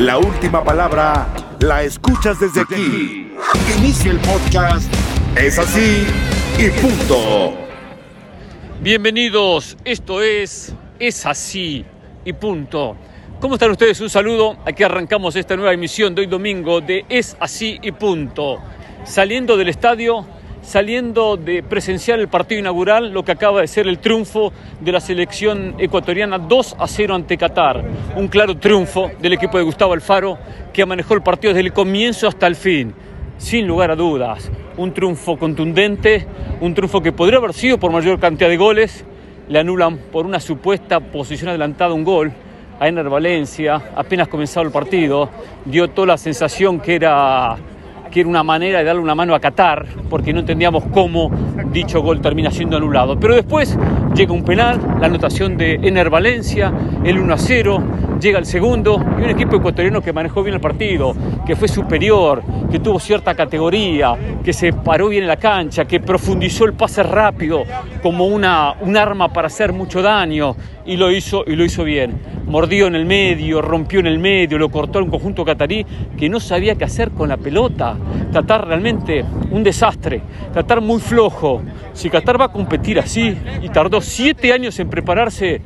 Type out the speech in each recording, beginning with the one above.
La última palabra la escuchas desde aquí. Inicia el podcast. Es así y punto. Bienvenidos, esto es Es así y punto. ¿Cómo están ustedes? Un saludo. Aquí arrancamos esta nueva emisión de hoy domingo de Es así y punto. Saliendo del estadio, saliendo de presenciar el partido inaugural, lo que acaba de ser el triunfo de la selección ecuatoriana 2 a 0 ante Qatar. Un claro triunfo del equipo de Gustavo Alfaro que manejó el partido desde el comienzo hasta el fin. Sin lugar a dudas, un triunfo contundente, un triunfo que podría haber sido por mayor cantidad de goles, le anulan por una supuesta posición adelantada un gol a Ener Valencia, apenas comenzado el partido, dio toda la sensación que era que era una manera de darle una mano a Qatar, porque no entendíamos cómo dicho gol termina siendo anulado. Pero después llega un penal, la anotación de Ener Valencia, el 1 a 0, llega el segundo y un equipo ecuatoriano que manejó bien el partido, que fue superior, que tuvo cierta categoría, que se paró bien en la cancha, que profundizó el pase rápido como una, un arma para hacer mucho daño y lo hizo y lo hizo bien. Mordió en el medio, rompió en el medio, lo cortó en un conjunto catarí que no sabía qué hacer con la pelota. Qatar realmente un desastre, Qatar muy flojo. Si Qatar va a competir así y tardó siete años en prepararse,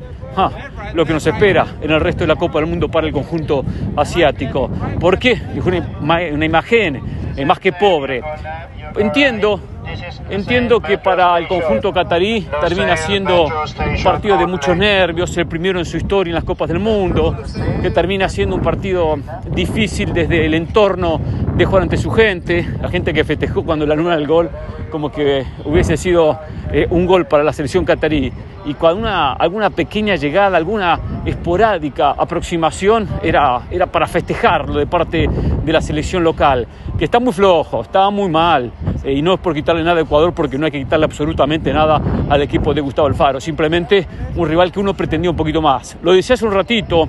lo que nos espera en el resto de la Copa del Mundo para el conjunto asiático. ¿Por qué? Es una, una imagen más que pobre. Entiendo Entiendo que para el conjunto catarí termina siendo un partido de muchos nervios, el primero en su historia en las Copas del Mundo, que termina siendo un partido difícil desde el entorno de jugar ante su gente, la gente que festejó cuando la luna del gol, como que hubiese sido eh, un gol para la selección catarí. Y cuando una, alguna pequeña llegada, alguna esporádica aproximación era, era para festejarlo de parte de la selección local, que está muy flojo, estaba muy mal, eh, y no es por quitarle nada a Ecuador, porque no hay que quitarle absolutamente nada al equipo de Gustavo Alfaro, simplemente un rival que uno pretendía un poquito más. Lo decía hace un ratito,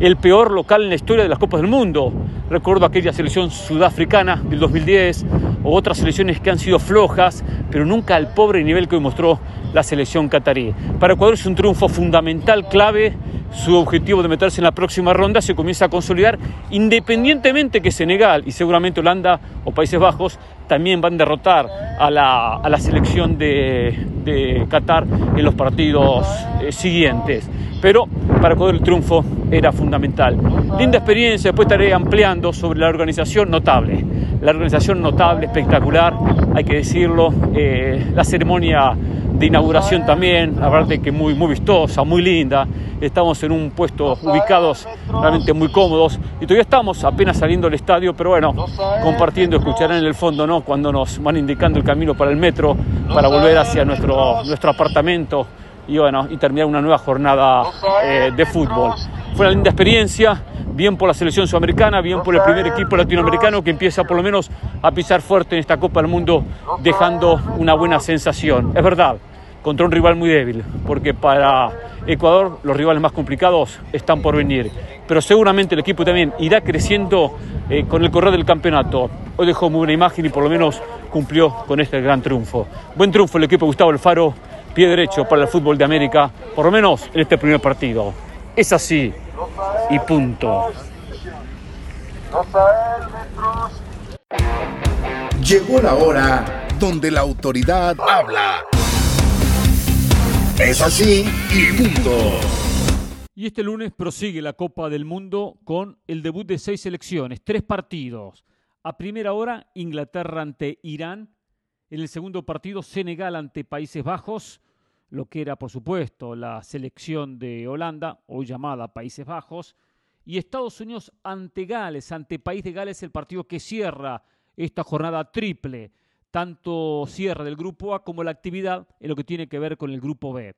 el peor local en la historia de las Copas del Mundo. Recuerdo aquella selección sudafricana del 2010 o otras selecciones que han sido flojas, pero nunca al pobre nivel que hoy mostró la selección catarí. Para Ecuador es un triunfo fundamental, clave. Su objetivo de meterse en la próxima ronda se comienza a consolidar, independientemente que Senegal y seguramente Holanda o Países Bajos también van a derrotar a la, selección de, de, Qatar en los partidos eh, siguientes. Pero para Ecuador el triunfo era fundamental. Linda experiencia, después estaré ampliando sobre la organización notable. La organización notable, espectacular, hay que decirlo. Eh, la ceremonia de inauguración también, verdad que muy, muy vistosa, muy linda. Estamos en un puesto ubicados realmente muy cómodos y todavía estamos apenas saliendo del estadio, pero bueno, compartiendo, escucharán en el fondo, ¿no? Cuando nos van indicando el camino para el metro, para volver hacia nuestro, nuestro apartamento y bueno, y terminar una nueva jornada eh, de fútbol. Fue una linda experiencia, bien por la selección sudamericana, bien por el primer equipo latinoamericano que empieza por lo menos a pisar fuerte en esta Copa del Mundo, dejando una buena sensación. Es verdad, contra un rival muy débil, porque para Ecuador los rivales más complicados están por venir, pero seguramente el equipo también irá creciendo eh, con el correr del campeonato. Hoy dejó muy buena imagen y por lo menos cumplió con este gran triunfo. Buen triunfo el equipo de Gustavo Alfaro, pie derecho para el fútbol de América, por lo menos en este primer partido. Es así y punto. Llegó la hora donde la autoridad habla. Es así y punto. Y este lunes prosigue la Copa del Mundo con el debut de seis selecciones, tres partidos. A primera hora, Inglaterra ante Irán. En el segundo partido, Senegal ante Países Bajos lo que era, por supuesto, la selección de Holanda, hoy llamada Países Bajos, y Estados Unidos ante Gales, ante País de Gales, el partido que cierra esta jornada triple, tanto cierre del grupo A como la actividad en lo que tiene que ver con el grupo B.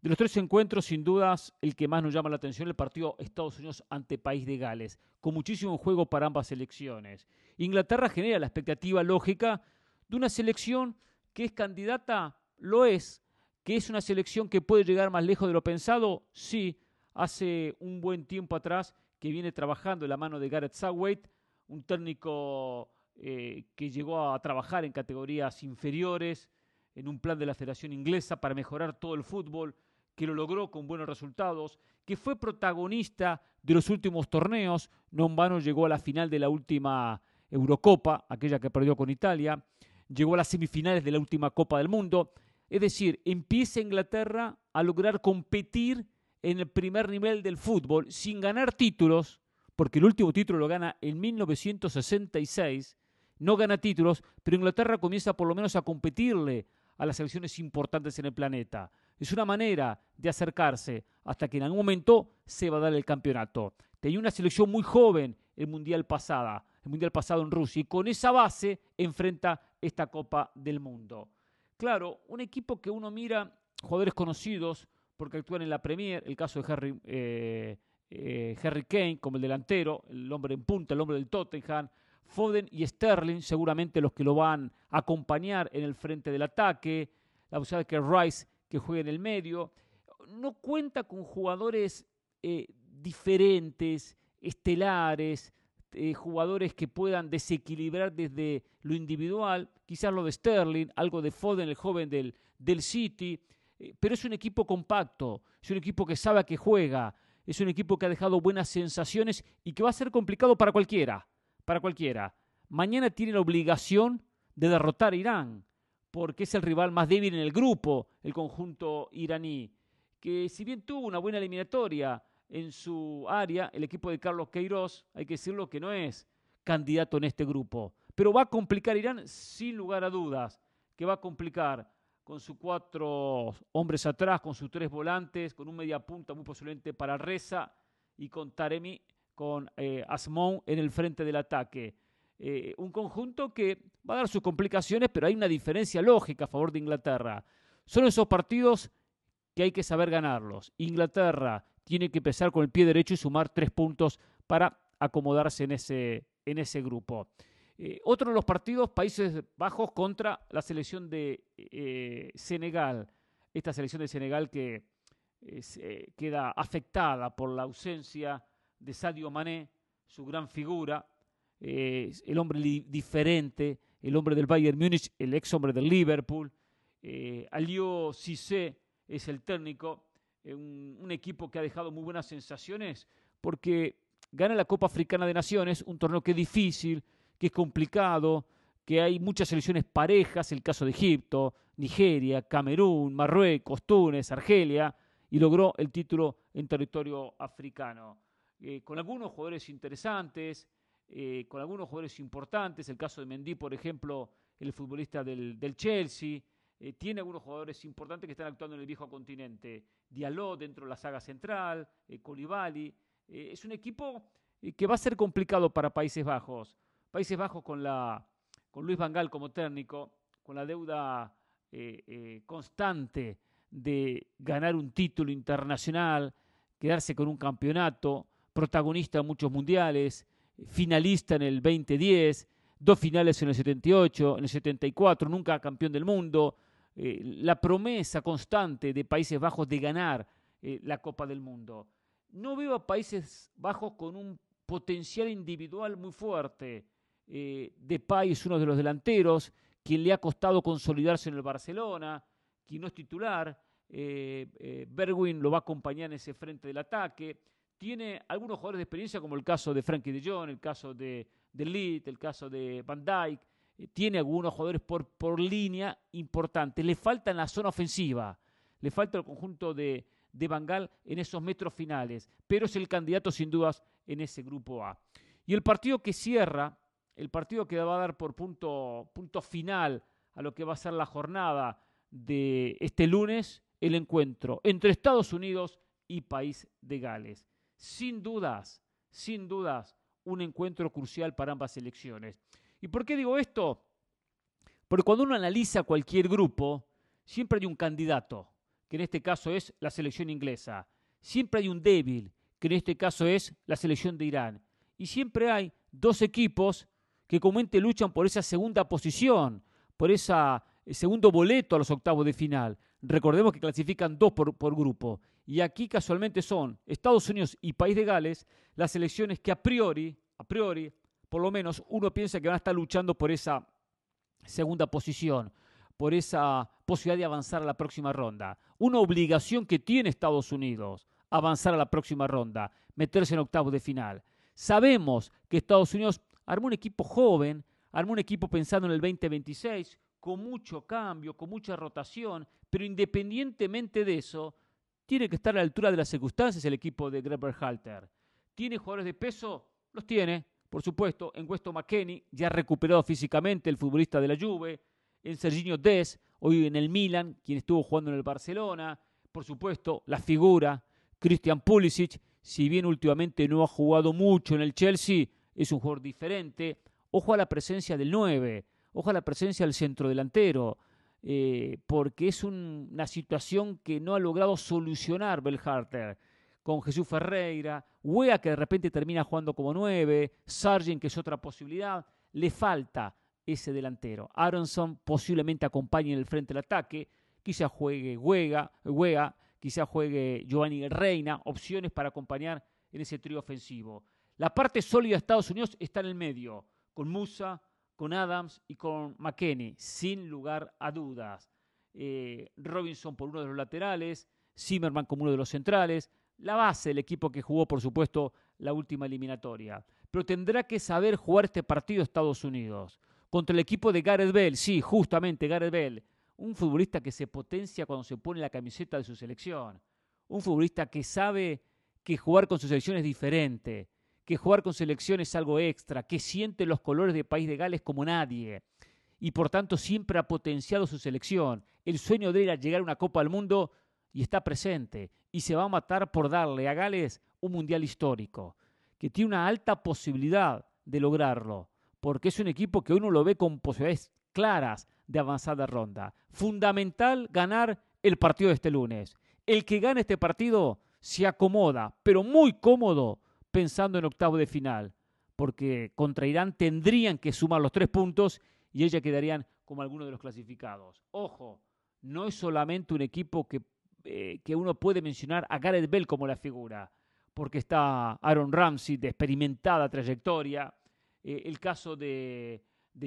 De los tres encuentros, sin dudas, el que más nos llama la atención es el partido Estados Unidos ante País de Gales, con muchísimo juego para ambas selecciones. Inglaterra genera la expectativa lógica de una selección que es candidata, lo es, ¿Que es una selección que puede llegar más lejos de lo pensado? Sí, hace un buen tiempo atrás que viene trabajando en la mano de Gareth Southgate, un técnico eh, que llegó a trabajar en categorías inferiores, en un plan de la Federación Inglesa para mejorar todo el fútbol, que lo logró con buenos resultados, que fue protagonista de los últimos torneos, no en vano llegó a la final de la última Eurocopa, aquella que perdió con Italia, llegó a las semifinales de la última Copa del Mundo, es decir, empieza Inglaterra a lograr competir en el primer nivel del fútbol sin ganar títulos, porque el último título lo gana en 1966, no gana títulos, pero Inglaterra comienza por lo menos a competirle a las selecciones importantes en el planeta. Es una manera de acercarse hasta que en algún momento se va a dar el campeonato. Tenía una selección muy joven el mundial pasada, el mundial pasado en Rusia, y con esa base enfrenta esta Copa del Mundo. Claro, un equipo que uno mira, jugadores conocidos, porque actúan en la Premier, el caso de Harry, eh, eh, Harry Kane como el delantero, el hombre en punta, el hombre del Tottenham, Foden y Sterling, seguramente los que lo van a acompañar en el frente del ataque, la posibilidad de que Rice que juegue en el medio, no cuenta con jugadores eh, diferentes, estelares, eh, jugadores que puedan desequilibrar desde lo individual, quizás lo de Sterling, algo de Foden, el joven del, del City, eh, pero es un equipo compacto, es un equipo que sabe a qué juega, es un equipo que ha dejado buenas sensaciones y que va a ser complicado para cualquiera, para cualquiera. Mañana tiene la obligación de derrotar a Irán, porque es el rival más débil en el grupo, el conjunto iraní, que si bien tuvo una buena eliminatoria, en su área, el equipo de Carlos Queiroz, hay que decirlo que no es candidato en este grupo. Pero va a complicar Irán sin lugar a dudas, que va a complicar con sus cuatro hombres atrás, con sus tres volantes, con un media punta muy posiblemente para Reza y con Taremi, con eh, en el frente del ataque. Eh, un conjunto que va a dar sus complicaciones, pero hay una diferencia lógica a favor de Inglaterra. Son esos partidos que hay que saber ganarlos. Inglaterra tiene que empezar con el pie derecho y sumar tres puntos para acomodarse en ese, en ese grupo. Eh, otro de los partidos, Países Bajos contra la selección de eh, Senegal. Esta selección de Senegal que eh, queda afectada por la ausencia de Sadio Mané, su gran figura, el hombre diferente, el hombre del Bayern Múnich, el ex hombre del Liverpool. Aliou Cissé es el técnico eh, un, equipo que ha dejado muy buenas sensaciones porque gana la Copa Africana de Naciones, un torneo que es difícil, que es complicado, que hay muchas selecciones parejas, el caso de Egipto, Nigeria, Camerún, Marruecos, Túnez, Argelia, y logró el título en territorio africano. Eh, con algunos jugadores interesantes, eh, con algunos jugadores importantes, el caso de Mendy, por ejemplo, el futbolista del, del Chelsea, eh, tiene algunos jugadores importantes que están actuando en el viejo continente. Diallo dentro de la saga central, eh, Colibali. Eh, es un equipo que va a ser complicado para Países Bajos. Países Bajos con, la, con Luis Vangal como técnico, con la deuda constante de ganar un título internacional, quedarse con un campeonato, protagonista en muchos mundiales, finalista en el 2010, dos finales en el 78, en el 74, nunca campeón del mundo, eh, la promesa constante de Países Bajos de ganar eh, la Copa del Mundo. No veo a Países Bajos con un potencial individual muy fuerte. Eh, Depay es uno de los delanteros, quien le ha costado consolidarse en el Barcelona, quien no es titular. Eh, Berwin lo va a acompañar en ese frente del ataque. Tiene algunos jugadores de experiencia, como el caso de Frankie de Jong, el caso de, de Leeds, el caso de Van Dijk, eh, tiene algunos jugadores por, por línea importantes. Le falta en la zona ofensiva, le falta el conjunto de, de Bangal en esos metros finales, pero es el candidato sin dudas en ese grupo A. Y el partido que cierra, el partido que va a dar por punto, punto final a lo que va a ser la jornada de este lunes, el encuentro entre Estados Unidos y País de Gales. Sin dudas, sin dudas, un encuentro crucial para ambas selecciones. ¿Y por qué digo esto? Porque cuando uno analiza cualquier grupo, siempre hay un candidato, que en este caso es la selección inglesa. Siempre hay un débil, que en este caso es la selección de Irán. Y siempre hay dos equipos que comúnmente luchan por esa segunda posición, por ese segundo boleto a los octavos de final. Recordemos que clasifican dos por, por, grupo. Y aquí casualmente son Estados Unidos y País de Gales las selecciones que a priori, a priori por lo menos uno piensa que van a estar luchando por esa segunda posición. por esa posibilidad de avanzar a la próxima ronda. Una obligación que tiene Estados Unidos, avanzar a la próxima ronda, meterse en octavos de final. Sabemos que Estados Unidos armó un equipo joven, armó un equipo pensando en el 2026, con mucho cambio, con mucha rotación, pero independientemente de eso, tiene que estar a la altura de las circunstancias el equipo de Halter. ¿Tiene jugadores de peso? Los tiene, por supuesto, en Westo McKenney, ya recuperado físicamente el futbolista de la Juve, en Serginho Des, hoy en el Milan, quien estuvo jugando en el Barcelona, por supuesto, la figura, Christian Pulisic, si bien últimamente no ha jugado mucho en el Chelsea, es un jugador diferente. Ojo a la presencia del 9, ojo a la presencia del centrodelantero, eh, porque es una situación que no ha logrado solucionar Belharter con Jesús Ferreira, Wea que de repente termina jugando como 9, Sargent que es otra posibilidad, le falta ese delantero. Aronson posiblemente acompañe en el frente del ataque, quizá juegue Huega, Huega quizá juegue Giovanni Reina, opciones para acompañar en ese trío ofensivo. La parte sólida de Estados Unidos está en el medio, con Musa, con Adams y con McKenney, sin lugar a dudas. Eh, Robinson por uno de los laterales, Zimmerman como uno de los centrales, la base del equipo que jugó, por supuesto, la última eliminatoria. Pero tendrá que saber jugar este partido Estados Unidos contra el equipo de Gareth Bell. Sí, justamente Gareth Bell. Un futbolista que se potencia cuando se pone la camiseta de su selección. Un futbolista que sabe que jugar con su selección es diferente, que jugar con selección es algo extra, que siente los colores del país de Gales como nadie. Y por tanto siempre ha potenciado su selección. El sueño de él era llegar a una Copa del Mundo y está presente. Y se va a matar por darle a Gales un mundial histórico, que tiene una alta posibilidad de lograrlo porque es un equipo que uno lo ve con posibilidades claras de avanzada ronda. Fundamental ganar el partido de este lunes. El que gane este partido se acomoda, pero muy cómodo, pensando en octavo de final, porque contra Irán tendrían que sumar los tres puntos y ellas quedarían como algunos de los clasificados. Ojo, no es solamente un equipo que, eh, que uno puede mencionar a Gareth Bell como la figura, porque está Aaron Ramsey de experimentada trayectoria, eh, el caso de,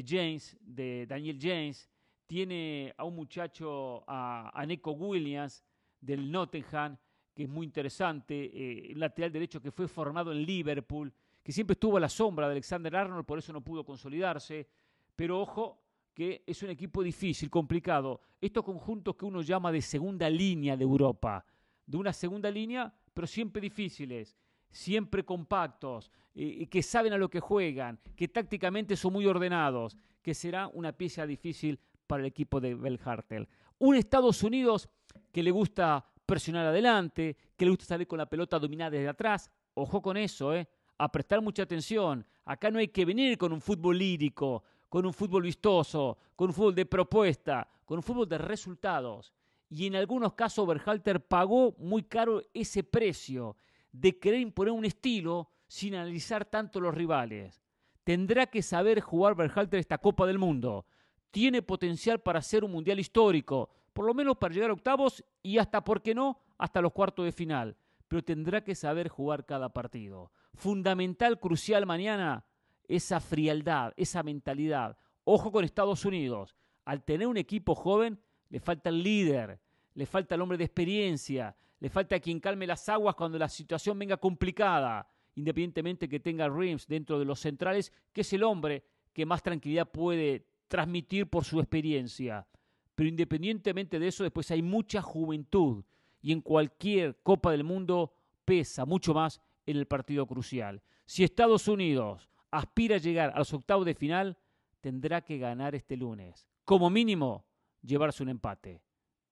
James, de Daniel James, tiene a un muchacho, a, a Neko Williams, del Nottingham, que es muy interesante, eh, lateral derecho que fue formado en Liverpool, que siempre estuvo a la sombra de Alexander Arnold, por eso no pudo consolidarse. Pero ojo, que es un equipo difícil, complicado. Estos conjuntos que uno llama de segunda línea de Europa, de una segunda línea, pero siempre difíciles siempre compactos, y que saben a lo que juegan, que tácticamente son muy ordenados, que será una pieza difícil para el equipo de Belhartel. Un Estados Unidos que le gusta presionar adelante, que le gusta salir con la pelota dominada desde atrás. Ojo con eso, ¿eh? A prestar mucha atención. Acá no hay que venir con un fútbol lírico, con un fútbol vistoso, con un fútbol de propuesta, con un fútbol de resultados. Y en algunos casos Berhalter pagó muy caro ese precio de querer imponer un estilo sin analizar tanto los rivales. Tendrá que saber jugar Berhalter esta Copa del Mundo. Tiene potencial para ser un mundial histórico, por lo menos para llegar a octavos y hasta, ¿por qué no?, hasta los cuartos de final. Pero tendrá que saber jugar cada partido. Fundamental, crucial mañana, esa frialdad, esa mentalidad. Ojo con Estados Unidos. Al tener un equipo joven, le falta el líder, le falta el hombre de experiencia, le falta quien calme las aguas cuando la situación venga complicada, independientemente que tenga Rims dentro de los centrales, que es el hombre que más tranquilidad puede transmitir por su experiencia. Pero independientemente de eso, después hay mucha juventud y en cualquier Copa del Mundo pesa mucho más en el partido crucial. Si Estados Unidos aspira a llegar a los octavos de final, tendrá que ganar este lunes. Como mínimo, llevarse un empate.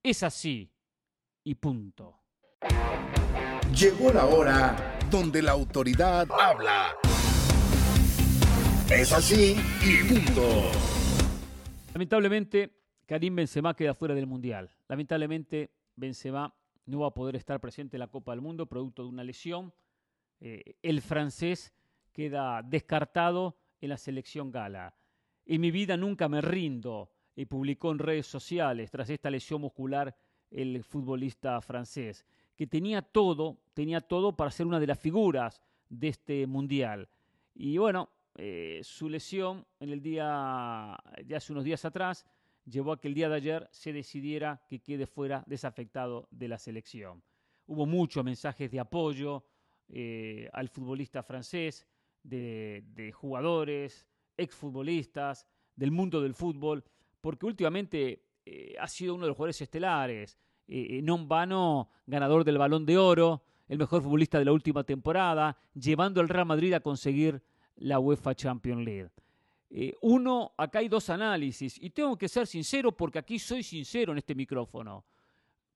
Es así y punto. Llegó la hora donde la autoridad habla. Es así y punto. Lamentablemente, Karim Benzema queda fuera del Mundial. Lamentablemente, Benzema no va a poder estar presente en la Copa del Mundo producto de una lesión. Eh, el francés queda descartado en la selección gala. En mi vida nunca me rindo y publicó en redes sociales tras esta lesión muscular el futbolista francés, que tenía todo, tenía todo para ser una de las figuras de este mundial. Y bueno, eh, su lesión en el día, ya hace unos días atrás, llevó a que el día de ayer se decidiera que quede fuera desafectado de la selección. Hubo muchos mensajes de apoyo eh, al futbolista francés, de, jugadores, exfutbolistas, del mundo del fútbol, porque últimamente eh, ha sido uno de los jugadores estelares, eh, non vano ganador del balón de oro, el mejor futbolista de la última temporada, llevando al Real Madrid a conseguir la UEFA Champions League. Eh, uno, acá hay dos análisis, y tengo que ser sincero porque aquí soy sincero en este micrófono.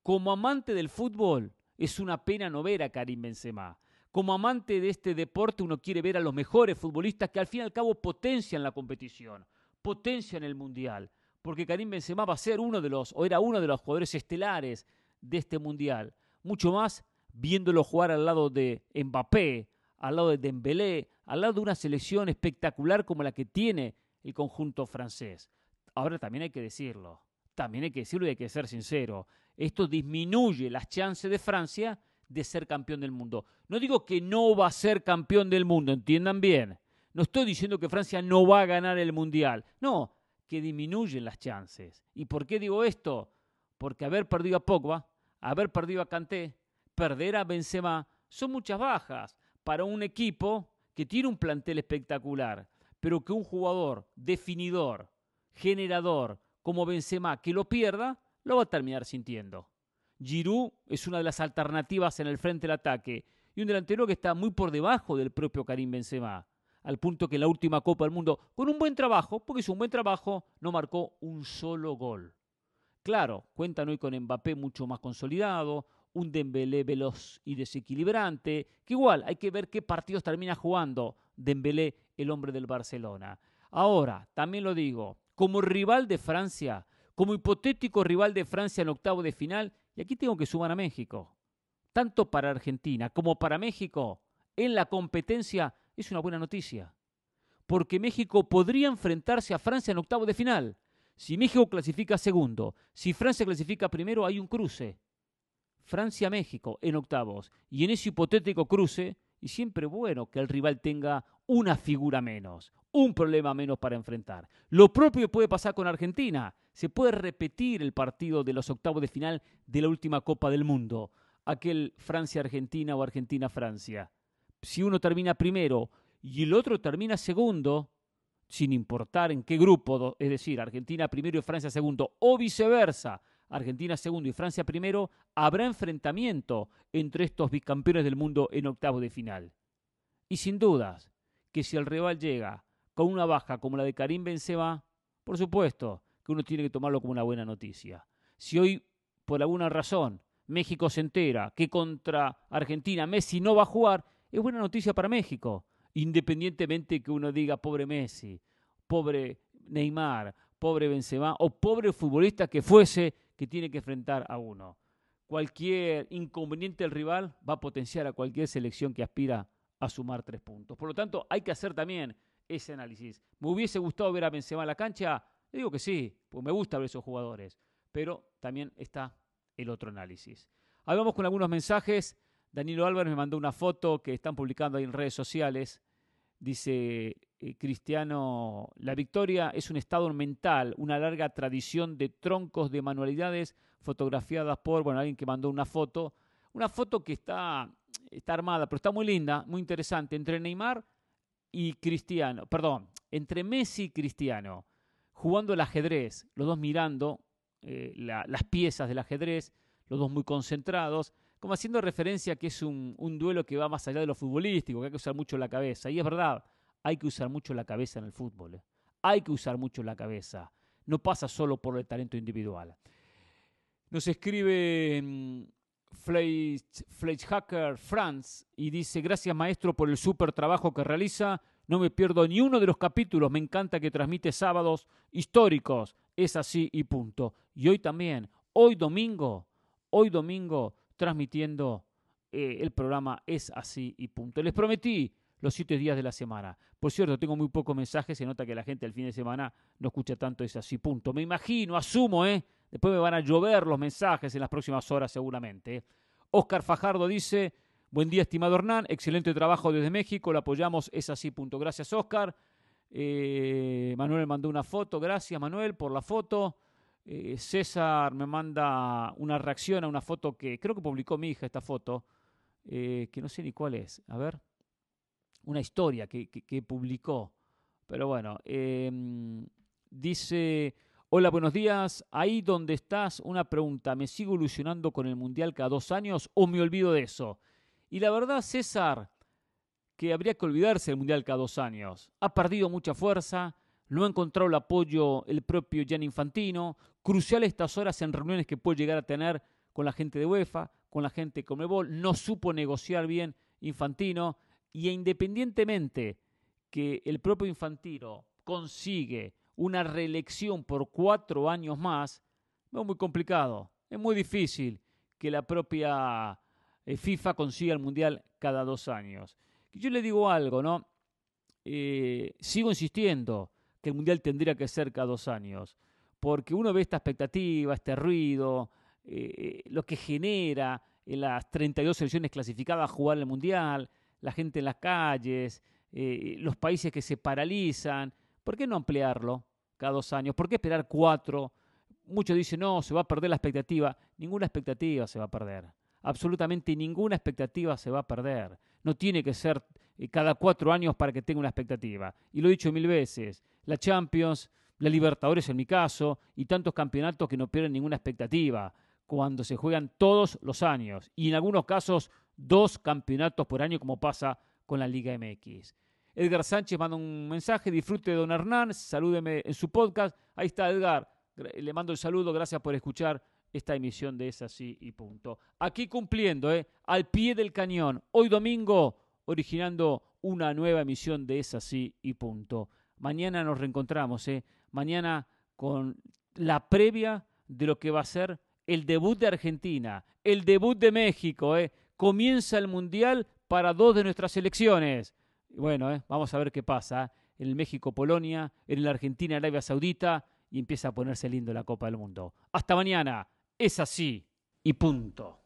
Como amante del fútbol, es una pena no ver a Karim Benzema. Como amante de este deporte, uno quiere ver a los mejores futbolistas que al fin y al cabo potencian la competición, potencian el mundial, porque Karim Benzema va a ser uno de los, o era uno de los jugadores estelares de este mundial. Mucho más viéndolo jugar al lado de Mbappé, al lado de Dembélé, al lado de una selección espectacular como la que tiene el conjunto francés. Ahora también hay que decirlo, también hay que decirlo y hay que ser sincero. Esto disminuye las chances de Francia de ser campeón del mundo. No digo que no va a ser campeón del mundo, entiendan bien. No estoy diciendo que Francia no va a ganar el mundial. No, que disminuyen las chances. ¿Y por qué digo esto? Porque haber perdido a Pogba, haber perdido a Kanté, perder a Benzema, son muchas bajas para un equipo que tiene un plantel espectacular, pero que un jugador definidor, generador como Benzema que lo pierda, lo va a terminar sintiendo. Giroud es una de las alternativas en el frente del ataque y un delantero que está muy por debajo del propio Karim Benzema, al punto que en la última Copa del Mundo, con un buen trabajo, porque hizo un buen trabajo, no marcó un solo gol. Claro, cuentan hoy con Mbappé mucho más consolidado, un Dembélé veloz y desequilibrante, que igual hay que ver qué partidos termina jugando Dembélé, el hombre del Barcelona. Ahora, también lo digo, como rival de Francia, como hipotético rival de Francia en octavo de final, y aquí tengo que sumar a México. Tanto para Argentina como para México, en la competencia es una buena noticia. Porque México podría enfrentarse a Francia en octavo de final. Si México clasifica segundo, si Francia clasifica primero, hay un cruce. Francia-México en octavos. Y en ese hipotético cruce, y siempre bueno que el rival tenga una figura menos, un problema menos para enfrentar. Lo propio puede pasar con Argentina. Se puede repetir el partido de los octavos de final de la última Copa del Mundo, aquel Francia-Argentina o Argentina-Francia. Si uno termina primero y el otro termina segundo, sin importar en qué grupo, es decir, Argentina primero y Francia segundo, o viceversa, Argentina segundo y Francia primero, habrá enfrentamiento entre estos bicampeones del mundo en octavo de final. Y sin dudas, que si el rival llega con una baja como la de Karim Benzema, por supuesto que uno tiene que tomarlo como una buena noticia. Si hoy, por alguna razón, México se entera que contra Argentina Messi no va a jugar, es buena noticia para México, independientemente que uno diga pobre Messi, pobre Neymar, pobre Benzema o pobre futbolista que fuese que tiene que enfrentar a uno. Cualquier inconveniente del rival va a potenciar a cualquier selección que aspira a sumar tres puntos. Por lo tanto, hay que hacer también ese análisis. ¿Me hubiese gustado ver a Benzema en la cancha? Le digo que sí, pues me gusta ver esos jugadores. Pero también está el otro análisis. Ahí vamos con algunos mensajes. Danilo Álvarez me mandó una foto que están publicando ahí en redes sociales. Dice, eh, Cristiano, la victoria es un estado mental, una larga tradición de troncos de manualidades fotografiadas por, bueno, alguien que mandó una foto, una foto que está, está armada, pero está muy linda, muy interesante, entre Neymar y Cristiano, perdón, entre Messi y Cristiano, jugando el ajedrez, los dos mirando eh, las piezas del ajedrez, los dos muy concentrados, como haciendo referencia a que es un, un duelo que va más allá de lo futbolístico, que hay que usar mucho la cabeza, y es verdad, hay que usar mucho la cabeza en el fútbol. ¿eh? Hay que usar mucho la cabeza. No pasa solo por el talento individual. Nos escribe mm, Hacker France y dice, gracias maestro por el súper trabajo que realiza. No me pierdo ni uno de los capítulos. Me encanta que transmite sábados históricos. Es así y punto. Y hoy también, hoy domingo, hoy domingo, transmitiendo eh, el programa Es así y punto. Les prometí los siete días de la semana. Por cierto, tengo muy pocos mensajes, se nota que la gente al fin de semana no escucha tanto, es así, punto. Me imagino, asumo, ¿eh? Después me van a llover los mensajes en las próximas horas seguramente. Oscar Fajardo dice, buen día estimado Hernán, excelente trabajo desde México, lo apoyamos, es así, punto. Gracias Oscar. Eh, Manuel mandó una foto, gracias Manuel por la foto. Eh, César me manda una reacción a una foto que creo que publicó mi hija esta foto, eh, que no sé ni cuál es. A ver, una historia que, publicó. Pero bueno, em, dice, hola, buenos días. Ahí donde estás, una pregunta. ¿Me sigo ilusionando con el Mundial cada dos años o me olvido de eso? Y la verdad, César, que habría que olvidarse del Mundial cada dos años. Ha perdido mucha fuerza no ha encontrado el apoyo el propio Gianni Infantino, crucial estas horas en reuniones que puede llegar a tener con la gente de UEFA, con la gente de Comebol, no supo negociar bien Infantino y independientemente que el propio Infantino consigue una reelección por cuatro años más, es muy complicado, es muy difícil que la propia eh, FIFA consiga el Mundial cada dos años. Yo le digo algo, ¿no? Eh, sigo insistiendo, que el Mundial tendría que ser cada dos años, porque uno ve esta expectativa, este ruido, eh, lo que genera en las 32 selecciones clasificadas a jugar el Mundial, la gente en las calles, eh, los países que se paralizan. ¿Por qué no ampliarlo cada dos años? ¿Por qué esperar cuatro? Muchos dicen, no, se va a perder la expectativa. Ninguna expectativa se va a perder. Absolutamente ninguna expectativa se va a perder. No tiene que ser eh, cada cuatro años para que tenga una expectativa. Y lo he dicho mil veces, la Champions, la Libertadores en mi caso, y tantos campeonatos que no pierden ninguna expectativa, cuando se juegan todos los años, y en algunos casos dos campeonatos por año como pasa con la Liga MX. Edgar Sánchez manda un mensaje, disfrute de don Hernán, salúdeme en su podcast. Ahí está Edgar, le mando el saludo, gracias por escuchar esta emisión de Es Así y Punto. Aquí cumpliendo, ¿eh? al pie del cañón, hoy domingo, originando una nueva emisión de Es Así y Punto. Mañana nos reencontramos, ¿eh? mañana con la previa de lo que va a ser el debut de Argentina, el debut de México. ¿eh? Comienza el Mundial para dos de nuestras selecciones. Bueno, ¿eh? vamos a ver qué pasa. ¿eh? En el México-Polonia, en la Argentina-Arabia Saudita y empieza a ponerse lindo la Copa del Mundo. Hasta mañana. Es así y punto.